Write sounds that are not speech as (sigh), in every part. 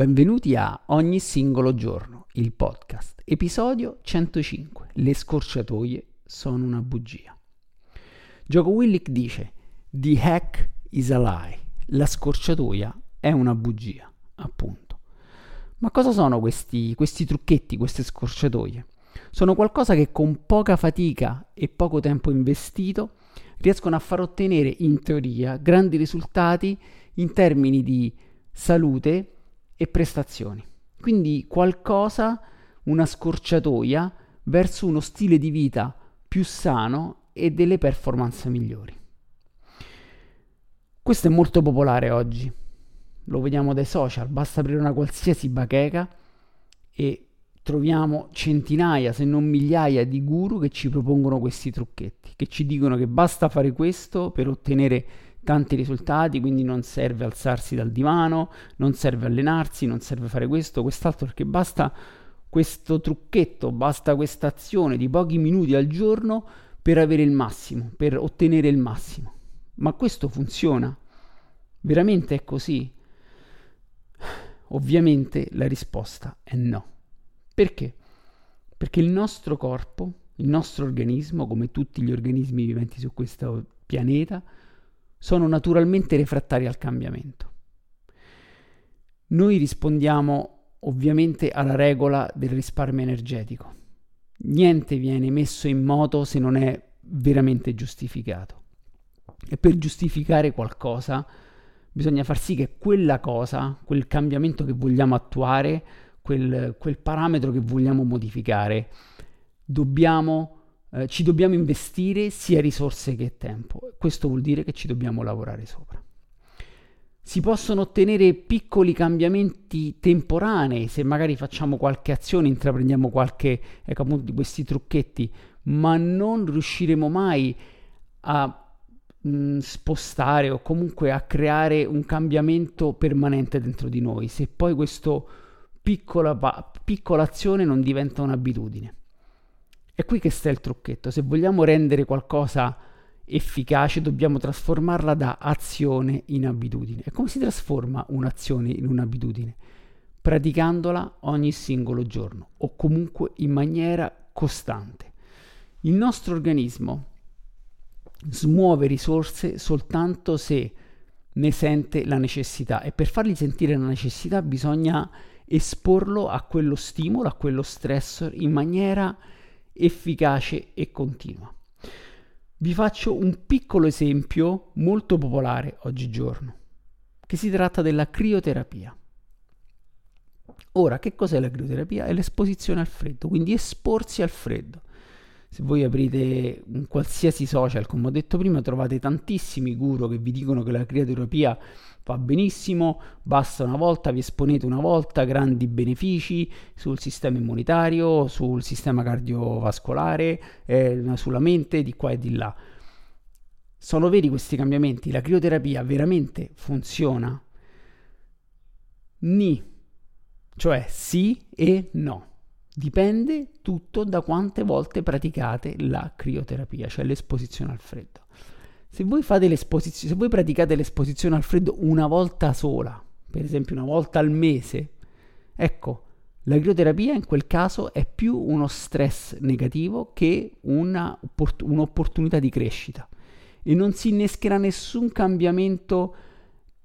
Benvenuti a Ogni singolo giorno, il podcast, episodio 105. Le scorciatoie sono una bugia. Gioco Willick dice: The hack is a lie. La scorciatoia è una bugia, appunto. Ma cosa sono questi, questi trucchetti, queste scorciatoie? Sono qualcosa che con poca fatica e poco tempo investito riescono a far ottenere in teoria grandi risultati in termini di salute e prestazioni. Quindi qualcosa, una scorciatoia verso uno stile di vita più sano e delle performance migliori. Questo è molto popolare oggi. Lo vediamo dai social, basta aprire una qualsiasi bacheca e troviamo centinaia, se non migliaia di guru che ci propongono questi trucchetti, che ci dicono che basta fare questo per ottenere tanti risultati, quindi non serve alzarsi dal divano, non serve allenarsi, non serve fare questo, quest'altro, perché basta questo trucchetto, basta questa azione di pochi minuti al giorno per avere il massimo, per ottenere il massimo. Ma questo funziona? Veramente è così? Ovviamente la risposta è no. Perché? Perché il nostro corpo, il nostro organismo, come tutti gli organismi viventi su questo pianeta, sono naturalmente refrattari al cambiamento. Noi rispondiamo ovviamente alla regola del risparmio energetico. Niente viene messo in moto se non è veramente giustificato. E per giustificare qualcosa bisogna far sì che quella cosa, quel cambiamento che vogliamo attuare, quel, quel parametro che vogliamo modificare, dobbiamo eh, ci dobbiamo investire sia risorse che tempo. Questo vuol dire che ci dobbiamo lavorare sopra. Si possono ottenere piccoli cambiamenti temporanei se magari facciamo qualche azione, intraprendiamo qualche ecco, appunto, di questi trucchetti, ma non riusciremo mai a mh, mm, spostare o comunque a creare un cambiamento permanente dentro di noi se poi questa piccola, piccola azione non diventa un'abitudine. È qui che sta il trucchetto. Se vogliamo rendere qualcosa efficace, dobbiamo trasformarla da azione in abitudine. E come si trasforma un'azione in un'abitudine? Praticandola ogni singolo giorno o comunque in maniera costante. Il nostro organismo smuove risorse soltanto se ne sente la necessità e per fargli sentire la necessità bisogna esporlo a quello stimolo, a quello stressor in maniera efficace e continua. Vi faccio un piccolo esempio molto popolare oggigiorno, che si tratta della crioterapia. Ora, che cos'è la crioterapia? È l'esposizione al freddo, quindi esporsi al freddo. Se voi aprite un qualsiasi social, come ho detto prima, trovate tantissimi guru che vi dicono che la crioterapia va benissimo, basta una volta, vi esponete una volta, grandi benefici sul sistema immunitario, sul sistema cardiovascolare, eh, sulla mente, di qua e di là. Sono veri questi cambiamenti? La crioterapia veramente funziona? Ni, cioè sì e no. Dipende tutto da quante volte praticate la crioterapia, cioè l'esposizione al freddo. Se voi, l'esposizione, se voi praticate l'esposizione al freddo una volta sola, per esempio una volta al mese, ecco, la crioterapia in quel caso è più uno stress negativo che una, un'opportunità di crescita e non si innescherà nessun cambiamento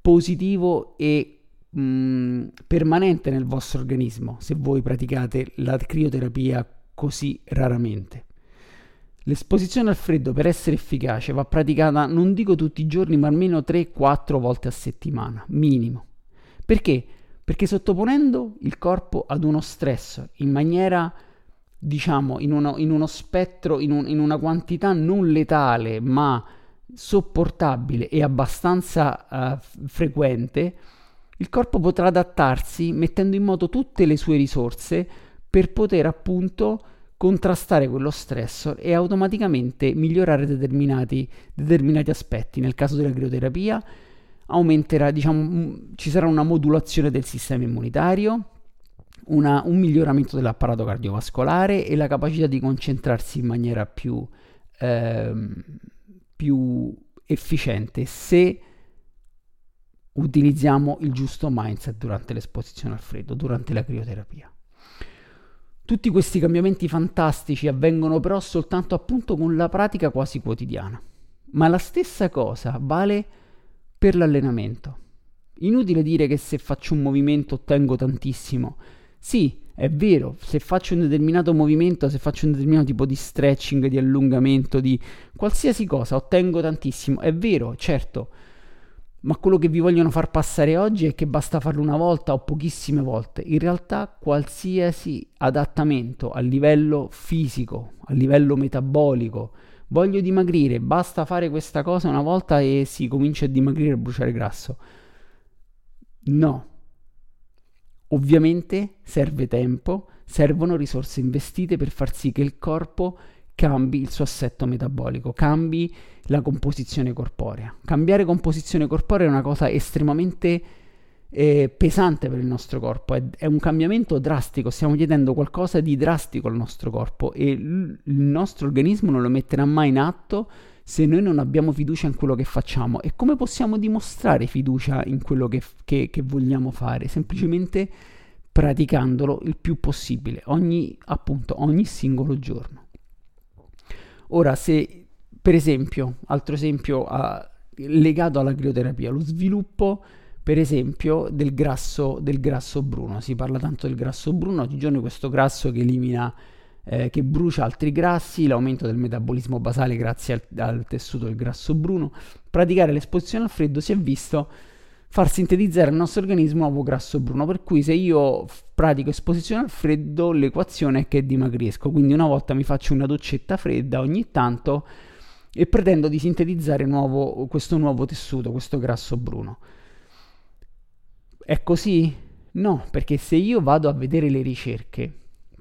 positivo e mh, mm, permanente nel vostro organismo se voi praticate la crioterapia così raramente. L'esposizione al freddo per essere efficace va praticata non dico tutti i giorni ma almeno 3-4 volte a settimana, minimo. Perché? Perché sottoponendo il corpo ad uno stress in maniera, diciamo, in uno, in uno spettro, in, un, in una quantità non letale ma sopportabile e abbastanza uh, frequente, il corpo potrà adattarsi mettendo in moto tutte le sue risorse per poter appunto contrastare quello stress e automaticamente migliorare determinati, determinati aspetti. Nel caso della crioterapia aumenterà, diciamo, ci sarà una modulazione del sistema immunitario, una, un miglioramento dell'apparato cardiovascolare e la capacità di concentrarsi in maniera più, ehm, più efficiente se utilizziamo il giusto mindset durante l'esposizione al freddo, durante la crioterapia. Tutti questi cambiamenti fantastici avvengono però soltanto appunto con la pratica quasi quotidiana. Ma la stessa cosa vale per l'allenamento. Inutile dire che se faccio un movimento ottengo tantissimo. Sì, è vero, se faccio un determinato movimento, se faccio un determinato tipo di stretching, di allungamento, di qualsiasi cosa, ottengo tantissimo. È vero, certo ma quello che vi vogliono far passare oggi è che basta farlo una volta o pochissime volte. In realtà qualsiasi adattamento a livello fisico, a livello metabolico, voglio dimagrire, basta fare questa cosa una volta e si comincia a dimagrire e bruciare grasso. No. Ovviamente serve tempo, servono risorse investite per far sì che il corpo cambi il suo assetto metabolico, cambi la composizione corporea. Cambiare composizione corporea è una cosa estremamente eh, pesante per il nostro corpo, è, è, un cambiamento drastico, stiamo chiedendo qualcosa di drastico al nostro corpo e l- il nostro organismo non lo metterà mai in atto se noi non abbiamo fiducia in quello che facciamo. E come possiamo dimostrare fiducia in quello che, che, che vogliamo fare? Semplicemente praticandolo il più possibile, ogni, appunto, ogni singolo giorno. Ora, se per esempio, altro esempio uh, legato alla crioterapia, lo sviluppo per esempio del grasso, del grasso bruno, si parla tanto del grasso bruno, oggigiorno questo grasso che elimina eh, che brucia altri grassi, l'aumento del metabolismo basale grazie al, al, tessuto del grasso bruno. Praticare l'esposizione al freddo si è visto far sintetizzare al nostro organismo nuovo grasso bruno, per cui se io pratico esposizione al freddo, l'equazione è che dimagrisco, quindi una volta mi faccio una doccetta fredda ogni tanto e pretendo di sintetizzare nuovo, questo nuovo tessuto, questo grasso bruno. È così? No, perché se io vado a vedere le ricerche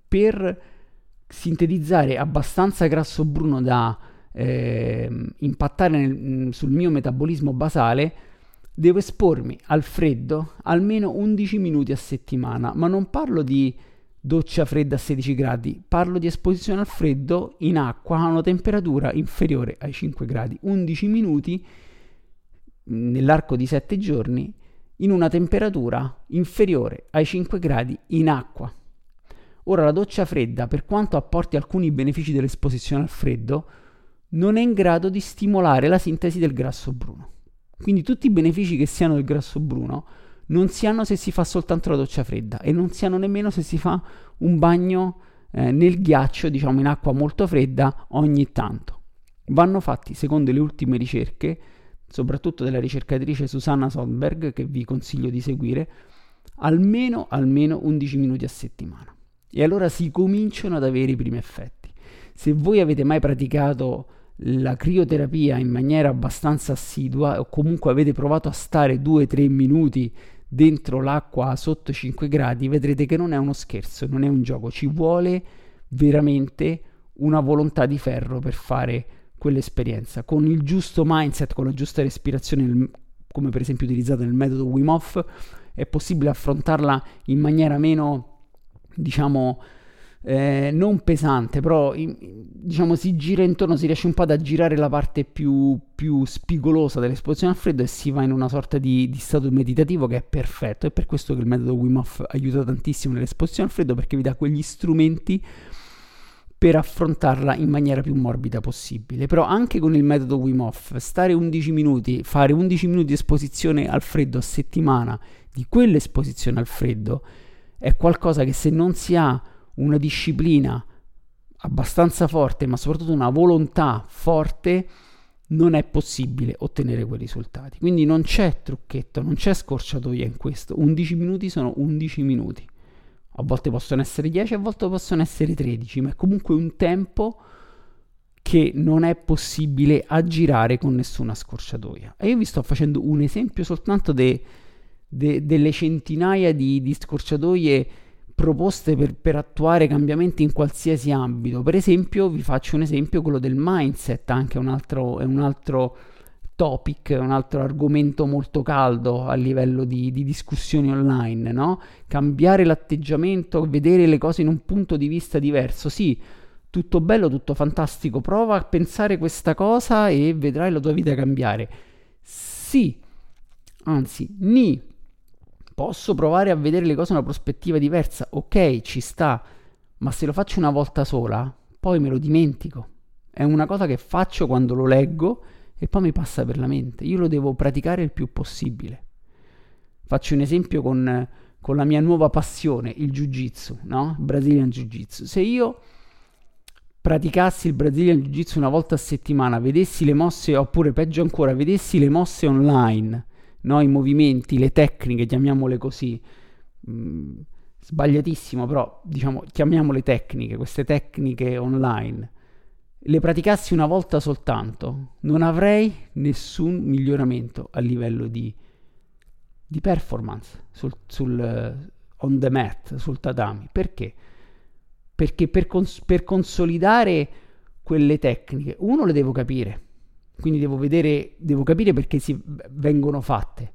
per sintetizzare abbastanza grasso bruno da eh, impattare nel, sul mio metabolismo basale, Devo espormi al freddo almeno 11 minuti a settimana, ma non parlo di doccia fredda a 16 gradi, parlo di esposizione al freddo in acqua a una temperatura inferiore ai 5 gradi, 11 minuti nell'arco di 7 giorni in una temperatura inferiore ai 5 gradi in acqua. Ora la doccia fredda, per quanto apporti alcuni benefici dell'esposizione al freddo, non è in grado di stimolare la sintesi del grasso bruno. Quindi tutti i benefici che si hanno del grasso bruno non si hanno se si fa soltanto la doccia fredda e non si hanno nemmeno se si fa un bagno eh, nel ghiaccio, diciamo in acqua molto fredda ogni tanto. Vanno fatti, secondo le ultime ricerche, soprattutto della ricercatrice Susanna Soldberg, che vi consiglio di seguire, almeno, almeno 11 minuti a settimana. E allora si cominciano ad avere i primi effetti. Se voi avete mai praticato la crioterapia in maniera abbastanza assidua o comunque avete provato a stare 2-3 minuti dentro l'acqua sotto 5 gradi, vedrete che non è uno scherzo, non è un gioco, ci vuole veramente una volontà di ferro per fare quell'esperienza. Con il giusto mindset, con la giusta respirazione, come per esempio utilizzata nel metodo Wim Hof, è possibile affrontarla in maniera meno, diciamo, eh, non pesante, però diciamo si gira intorno, si riesce un po' ad aggirare la parte più, più spigolosa dell'esposizione al freddo e si va in una sorta di, di, stato meditativo che è perfetto. È per questo che il metodo Wim Hof aiuta tantissimo nell'esposizione al freddo perché vi dà quegli strumenti per affrontarla in maniera più morbida possibile. Però anche con il metodo Wim Hof, stare 11 minuti, fare 11 minuti di esposizione al freddo a settimana di quell'esposizione al freddo è qualcosa che se non si ha una disciplina abbastanza forte, ma soprattutto una volontà forte, non è possibile ottenere quei risultati. Quindi non c'è trucchetto, non c'è scorciatoia in questo. 11 minuti sono 11 minuti. A volte possono essere 10, a volte possono essere 13, ma è comunque un tempo che non è possibile aggirare con nessuna scorciatoia. E io vi sto facendo un esempio soltanto de, de, delle centinaia di, di scorciatoie proposte per, per, attuare cambiamenti in qualsiasi ambito. Per esempio, vi faccio un esempio, quello del mindset, anche un altro, è un altro topic, un altro argomento molto caldo a livello di, di discussioni online, no? Cambiare l'atteggiamento, vedere le cose in un punto di vista diverso, sì, tutto bello, tutto fantastico, prova a pensare questa cosa e vedrai la tua vita cambiare. Sì, anzi, ni, posso provare a vedere le cose in una prospettiva diversa, ok, ci sta, ma se lo faccio una volta sola, poi me lo dimentico. È una cosa che faccio quando lo leggo e poi mi passa per la mente. Io lo devo praticare il più possibile. Faccio un esempio con, con la mia nuova passione, il Jiu-Jitsu, no? Brazilian Jiu-Jitsu. Se io praticassi il Brazilian Jiu-Jitsu una volta a settimana, vedessi le mosse, oppure peggio ancora, vedessi le mosse online, no? i movimenti, le tecniche, chiamiamole così, mm, sbagliatissimo, però diciamo, chiamiamole tecniche, queste tecniche online, le praticassi una volta soltanto, non avrei nessun miglioramento a livello di, di performance sul, sul, on the mat, sul tatami. Perché? Perché per, cons- per consolidare quelle tecniche, uno le devo capire, quindi devo vedere, devo capire perché si vengono fatte.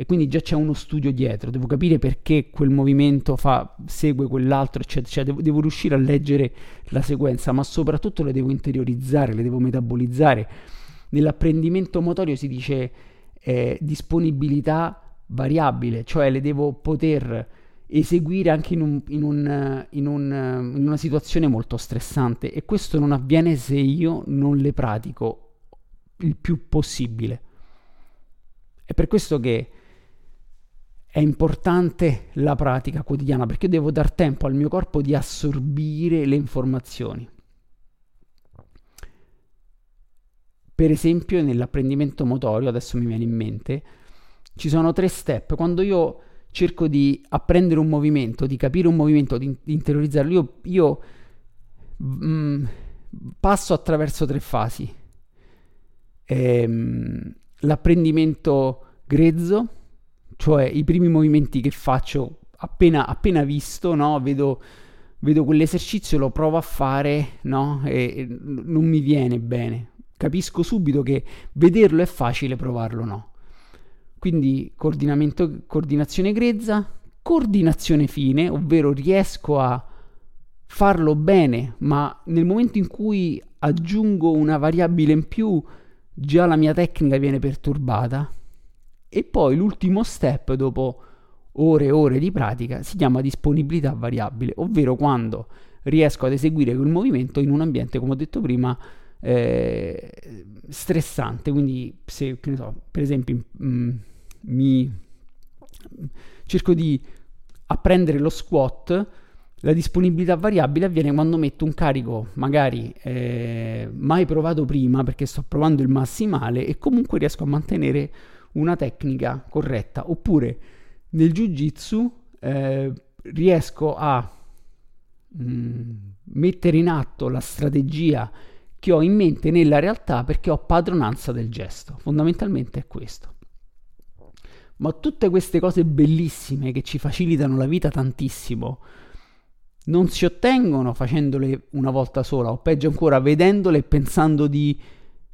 E quindi già c'è uno studio dietro, devo capire perché quel movimento fa, segue quell'altro, eccetera, cioè devo, devo, riuscire a leggere la sequenza, ma soprattutto le devo interiorizzare, le devo metabolizzare. Nell'apprendimento motorio si dice eh, disponibilità variabile, cioè le devo poter eseguire anche in, un, in, un, in, un, in una situazione molto stressante. E questo non avviene se io non le pratico il più possibile. È per questo che è importante la pratica quotidiana perché devo dar tempo al mio corpo di assorbire le informazioni. Per esempio, nell'apprendimento motorio, adesso mi viene in mente, ci sono tre step. Quando io cerco di apprendere un movimento, di capire un movimento, di, interiorizzarlo, io, io mm, passo attraverso tre fasi. Ehm, l'apprendimento grezzo, cioè i primi movimenti che faccio appena, appena visto, no? vedo, vedo quell'esercizio, lo provo a fare no? e, e non mi viene bene. Capisco subito che vederlo è facile, provarlo no. Quindi coordinazione grezza, coordinazione fine, ovvero riesco a farlo bene, ma nel momento in cui aggiungo una variabile in più, già la mia tecnica viene perturbata e poi l'ultimo step dopo ore e ore di pratica si chiama disponibilità variabile, ovvero quando riesco ad eseguire quel movimento in un ambiente, come ho detto prima, eh, stressante. Quindi se, so, per esempio, mh, mm, mi cerco di apprendere lo squat, la disponibilità variabile avviene quando metto un carico magari eh, mai provato prima perché sto provando il massimale e comunque riesco a mantenere una tecnica corretta. Oppure nel jiu-jitsu eh, riesco a mh, mm, mettere in atto la strategia che ho in mente nella realtà perché ho padronanza del gesto. Fondamentalmente è questo. Ma tutte queste cose bellissime che ci facilitano la vita tantissimo non si ottengono facendole una volta sola o peggio ancora vedendole e pensando di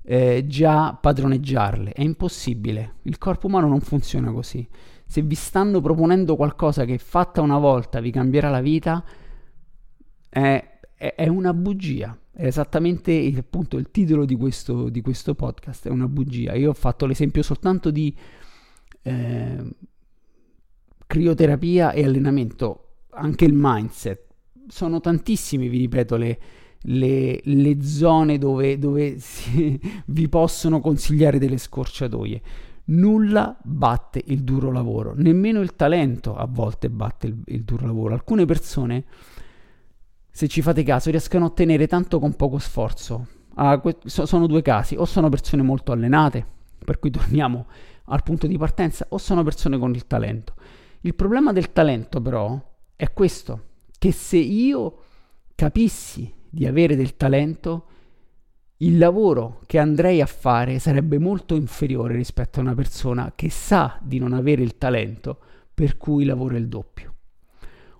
eh, già padroneggiarle. È impossibile. Il corpo umano non funziona così. Se vi stanno proponendo qualcosa che fatta una volta vi cambierà la vita, è, è, è una bugia. È esattamente appunto il titolo di questo, di questo, podcast, è una bugia. Io ho fatto l'esempio soltanto di eh, crioterapia e allenamento, anche il mindset. Sono tantissime, vi ripeto, le, le, le zone dove, dove si, (laughs) vi possono consigliare delle scorciatoie. Nulla batte il duro lavoro, nemmeno il talento a volte batte il, il duro lavoro. Alcune persone, se ci fate caso, riescono a ottenere tanto con poco sforzo. Ah, que- so- sono due casi, o sono persone molto allenate, per cui torniamo al punto di partenza, o sono persone con il talento. Il problema del talento però è questo, che se io capissi di avere del talento, il lavoro che andrei a fare sarebbe molto inferiore rispetto a una persona che sa di non avere il talento per cui lavora il doppio.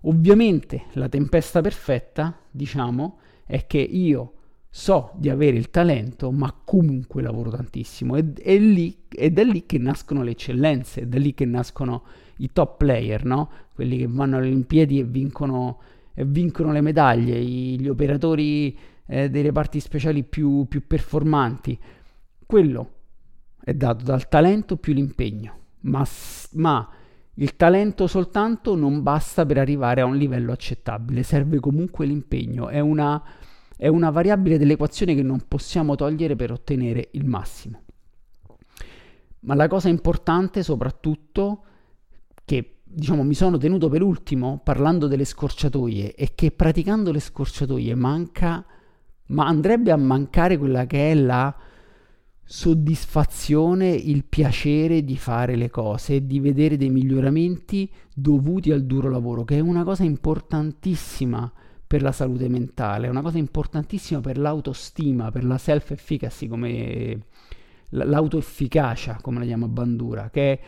Ovviamente la tempesta perfetta, diciamo, è che io so di avere il talento, ma comunque lavoro tantissimo. Ed è lì, è lì che nascono le eccellenze, è da lì che nascono i top player, no? Quelli che vanno alle Olimpiadi e vincono, vincono le medaglie, gli operatori eh, dei reparti speciali più, più performanti. Quello è dato dal talento più l'impegno, ma, ma il talento soltanto non basta per arrivare a un livello accettabile, serve comunque l'impegno, è una, è una variabile dell'equazione che non possiamo togliere per ottenere il massimo. Ma la cosa importante soprattutto che diciamo mi sono tenuto per ultimo parlando delle scorciatoie è che praticando le scorciatoie manca ma andrebbe a mancare quella che è la soddisfazione, il piacere di fare le cose e di vedere dei miglioramenti dovuti al duro lavoro, che è una cosa importantissima per la salute mentale, è una cosa importantissima per l'autostima, per la self-efficacy, come l'autoefficacia, come la chiama Bandura, che è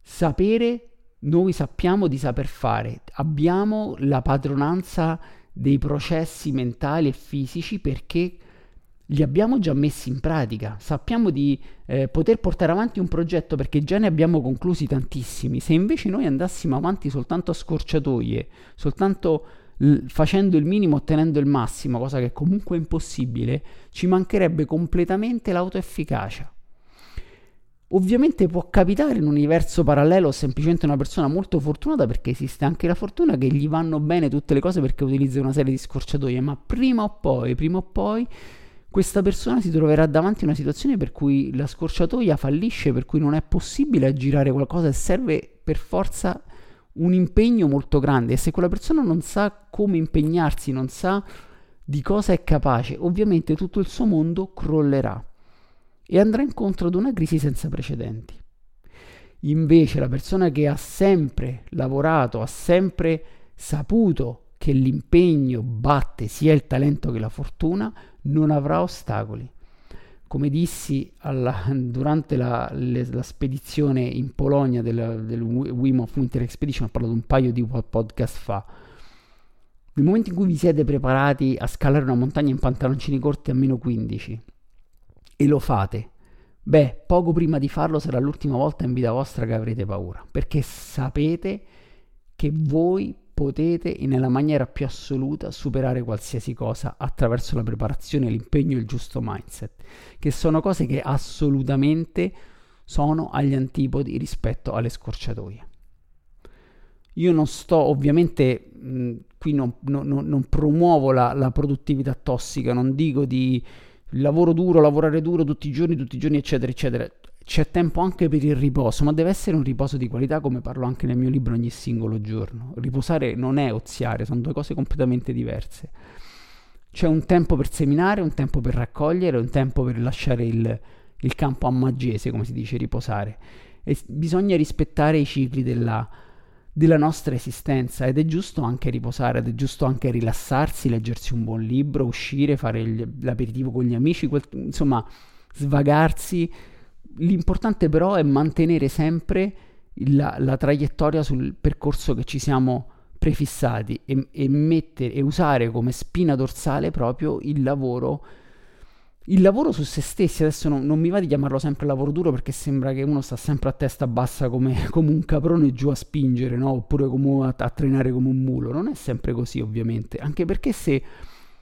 sapere, noi sappiamo di saper fare, abbiamo la padronanza dei processi mentali e fisici perché li abbiamo già messi in pratica, sappiamo di eh, poter portare avanti un progetto perché già ne abbiamo conclusi tantissimi. Se invece noi andassimo avanti soltanto a scorciatoie, soltanto l- facendo il minimo ottenendo il massimo, cosa che comunque è impossibile, ci mancherebbe completamente l'autoefficacia. Ovviamente può capitare in un universo parallelo semplicemente una persona molto fortunata perché esiste anche la fortuna che gli vanno bene tutte le cose perché utilizza una serie di scorciatoie, ma prima o poi, prima o poi questa persona si troverà davanti a una situazione per cui la scorciatoia fallisce, per cui non è possibile aggirare qualcosa e serve per forza un impegno molto grande. E se quella persona non sa come impegnarsi, non sa di cosa è capace, ovviamente tutto il suo mondo crollerà e andrà incontro ad una crisi senza precedenti. Invece la persona che ha sempre lavorato, ha sempre saputo che l'impegno batte sia il talento che la fortuna, non avrà ostacoli. Come dissi alla, durante la, le, la, spedizione in Polonia del, del Wim of Winter Expedition, ho parlato un paio di podcast fa, nel momento in cui vi siete preparati a scalare una montagna in pantaloncini corti a meno 15 e lo fate, beh, poco prima di farlo sarà l'ultima volta in vita vostra che avrete paura, perché sapete che voi potete nella maniera più assoluta superare qualsiasi cosa attraverso la preparazione, l'impegno e il giusto mindset, che sono cose che assolutamente sono agli antipodi rispetto alle scorciatoie. Io non sto ovviamente mh, qui non, non, non promuovo la, la produttività tossica, non dico di lavoro duro, lavorare duro tutti i giorni, tutti i giorni, eccetera, eccetera. C'è tempo anche per il riposo, ma deve essere un riposo di qualità, come parlo anche nel mio libro ogni singolo giorno. Riposare non è oziare, sono due cose completamente diverse. C'è un tempo per seminare, un tempo per raccogliere, un tempo per lasciare il, il campo a maggese, come si dice, riposare. E bisogna rispettare i cicli della, della nostra esistenza ed è giusto anche riposare, ed è giusto anche rilassarsi, leggersi un buon libro, uscire, fare il, l'aperitivo con gli amici, quel, insomma svagarsi. L'importante però è mantenere sempre la, la traiettoria sul percorso che ci siamo prefissati e, e, mettere, e usare come spina dorsale proprio il lavoro il lavoro su se stessi, adesso non, non, mi va di chiamarlo sempre lavoro duro perché sembra che uno sta sempre a testa bassa come, (laughs) come un caprone giù a spingere, no? oppure come a, a, trenare come un mulo. Non è sempre così ovviamente, anche perché se,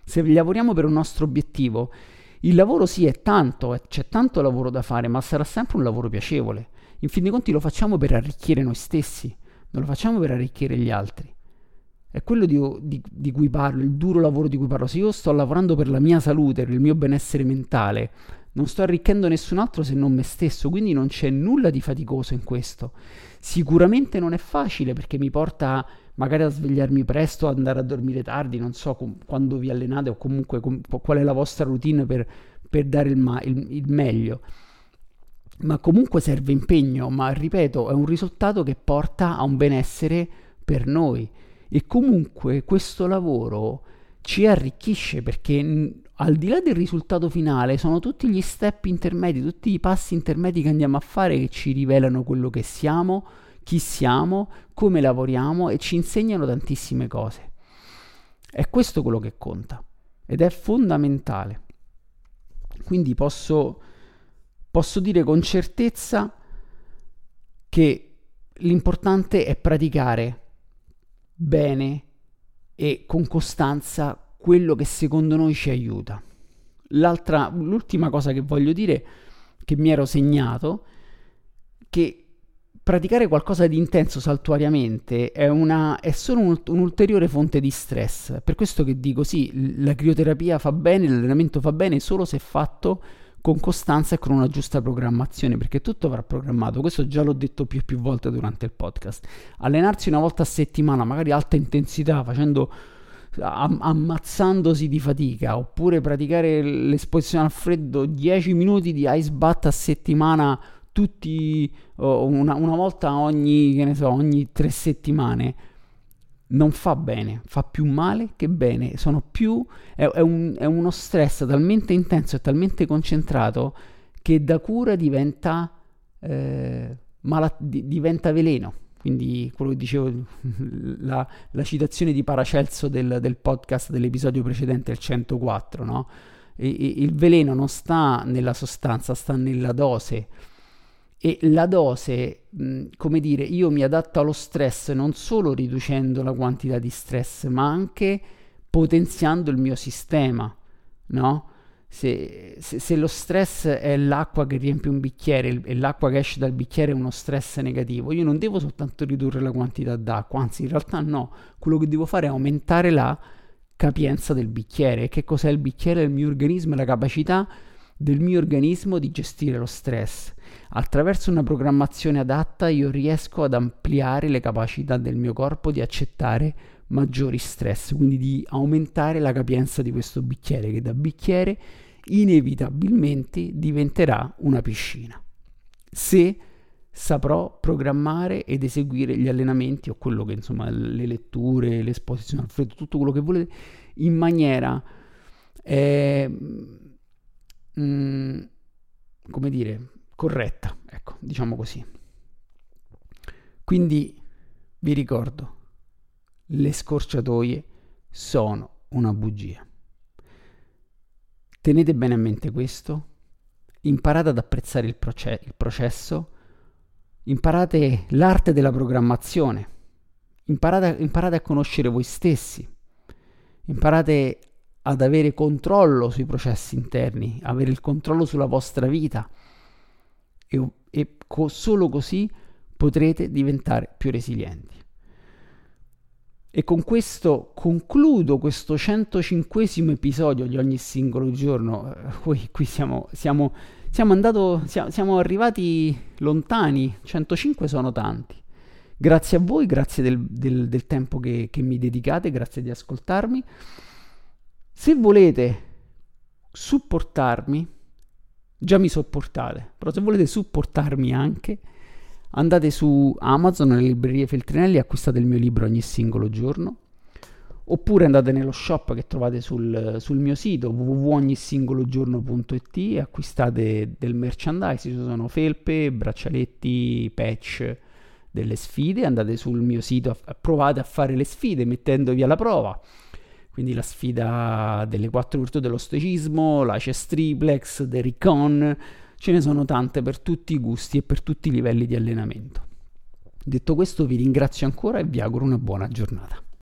se lavoriamo per un nostro obiettivo, il lavoro sì è tanto, eh, c'è tanto lavoro da fare, ma sarà sempre un lavoro piacevole. In fin dei conti lo facciamo per arricchire noi stessi, non lo facciamo per arricchire gli altri. È quello di, di, di, cui parlo, il duro lavoro di cui parlo. Se io sto lavorando per la mia salute, per il mio benessere mentale, non sto arricchendo nessun altro se non me stesso, quindi non c'è nulla di faticoso in questo. Sicuramente non è facile perché mi porta magari a svegliarmi presto, ad andare a dormire tardi, non so com- quando vi allenate o comunque com- qual è la vostra routine per, per dare il, ma- il, il meglio. Ma comunque serve impegno, ma ripeto, è un risultato che porta a un benessere per noi e comunque questo lavoro ci arricchisce perché al di là del risultato finale, sono tutti gli step intermedi, tutti i passi intermedi che andiamo a fare che ci rivelano quello che siamo, chi siamo, come lavoriamo e ci insegnano tantissime cose. È questo quello che conta ed è fondamentale. Quindi posso, posso dire con certezza che l'importante è praticare bene e con costanza quello che secondo noi ci aiuta. L'altra, l'ultima cosa che voglio dire, che mi ero segnato, che praticare qualcosa di intenso saltuariamente è, una, è solo un, un'ulteriore fonte di stress. Per questo che dico sì, la crioterapia fa bene, l'allenamento fa bene solo se fatto con costanza e con una giusta programmazione, perché tutto va programmato. Questo già l'ho detto più e più volte durante il podcast. Allenarsi una volta a settimana, magari alta intensità, facendo am- ammazzandosi di fatica, oppure praticare l'esposizione al freddo 10 minuti di ice bath a settimana tutti una, una, volta ogni, che ne so, ogni tre settimane non fa bene, fa più male che bene, più, è, è, un, è uno stress talmente intenso e talmente concentrato che da cura diventa, eh, malat- diventa veleno. Quindi quello che dicevo, (laughs) la, la citazione di Paracelso del, del, podcast dell'episodio precedente, il 104, no? E, e, il veleno non sta nella sostanza, sta nella dose. E la dose, mh, come dire, io mi adatto allo stress non solo riducendo la quantità di stress, ma anche potenziando il mio sistema, no? se, se, se, lo stress è l'acqua che riempie un bicchiere e l'acqua che esce dal bicchiere è uno stress negativo, io non devo soltanto ridurre la quantità d'acqua, anzi in realtà no, quello che devo fare è aumentare la capienza del bicchiere. Che cos'è il bicchiere? Il mio organismo e la capacità del mio organismo di gestire lo stress. Attraverso una programmazione adatta io riesco ad ampliare le capacità del mio corpo di accettare maggiori stress, quindi di aumentare la capienza di questo bicchiere che da bicchiere inevitabilmente diventerà una piscina. Se saprò programmare ed eseguire gli allenamenti o quello che insomma le letture, l'esposizione al freddo, tutto quello che volete in maniera eh, mm, come dire corretta, ecco, diciamo così. Quindi vi ricordo le scorciatoie sono una bugia. Tenete bene a mente questo, imparate ad apprezzare il, proce- il processo, imparate l'arte della programmazione, imparate, imparate a conoscere voi stessi, imparate ad avere controllo sui processi interni, avere il controllo sulla vostra vita e, e co- solo così potrete diventare più resilienti. E con questo concludo questo 105 episodio di ogni singolo giorno. Qui, qui siamo, siamo, siamo, andato, siamo, siamo, arrivati lontani, 105 sono tanti. Grazie a voi, grazie del, del, del tempo che, che mi dedicate, grazie di ascoltarmi. Se volete supportarmi, già mi sopportate, però se volete supportarmi anche, andate su Amazon, nelle librerie Feltrinelli, acquistate il mio libro ogni singolo giorno. Oppure andate nello shop che trovate sul, sul mio sito www.ognisingologiorno.it e acquistate del merchandise, ci sono felpe, braccialetti, patch, delle sfide. Andate sul mio sito, provate a fare le sfide mettendovi alla prova. Quindi la sfida delle quattro virtù dello stoicismo, la chess triplex, The Recon, Ce ne sono tante per tutti i gusti e per tutti i livelli di allenamento. Detto questo vi ringrazio ancora e vi auguro una buona giornata.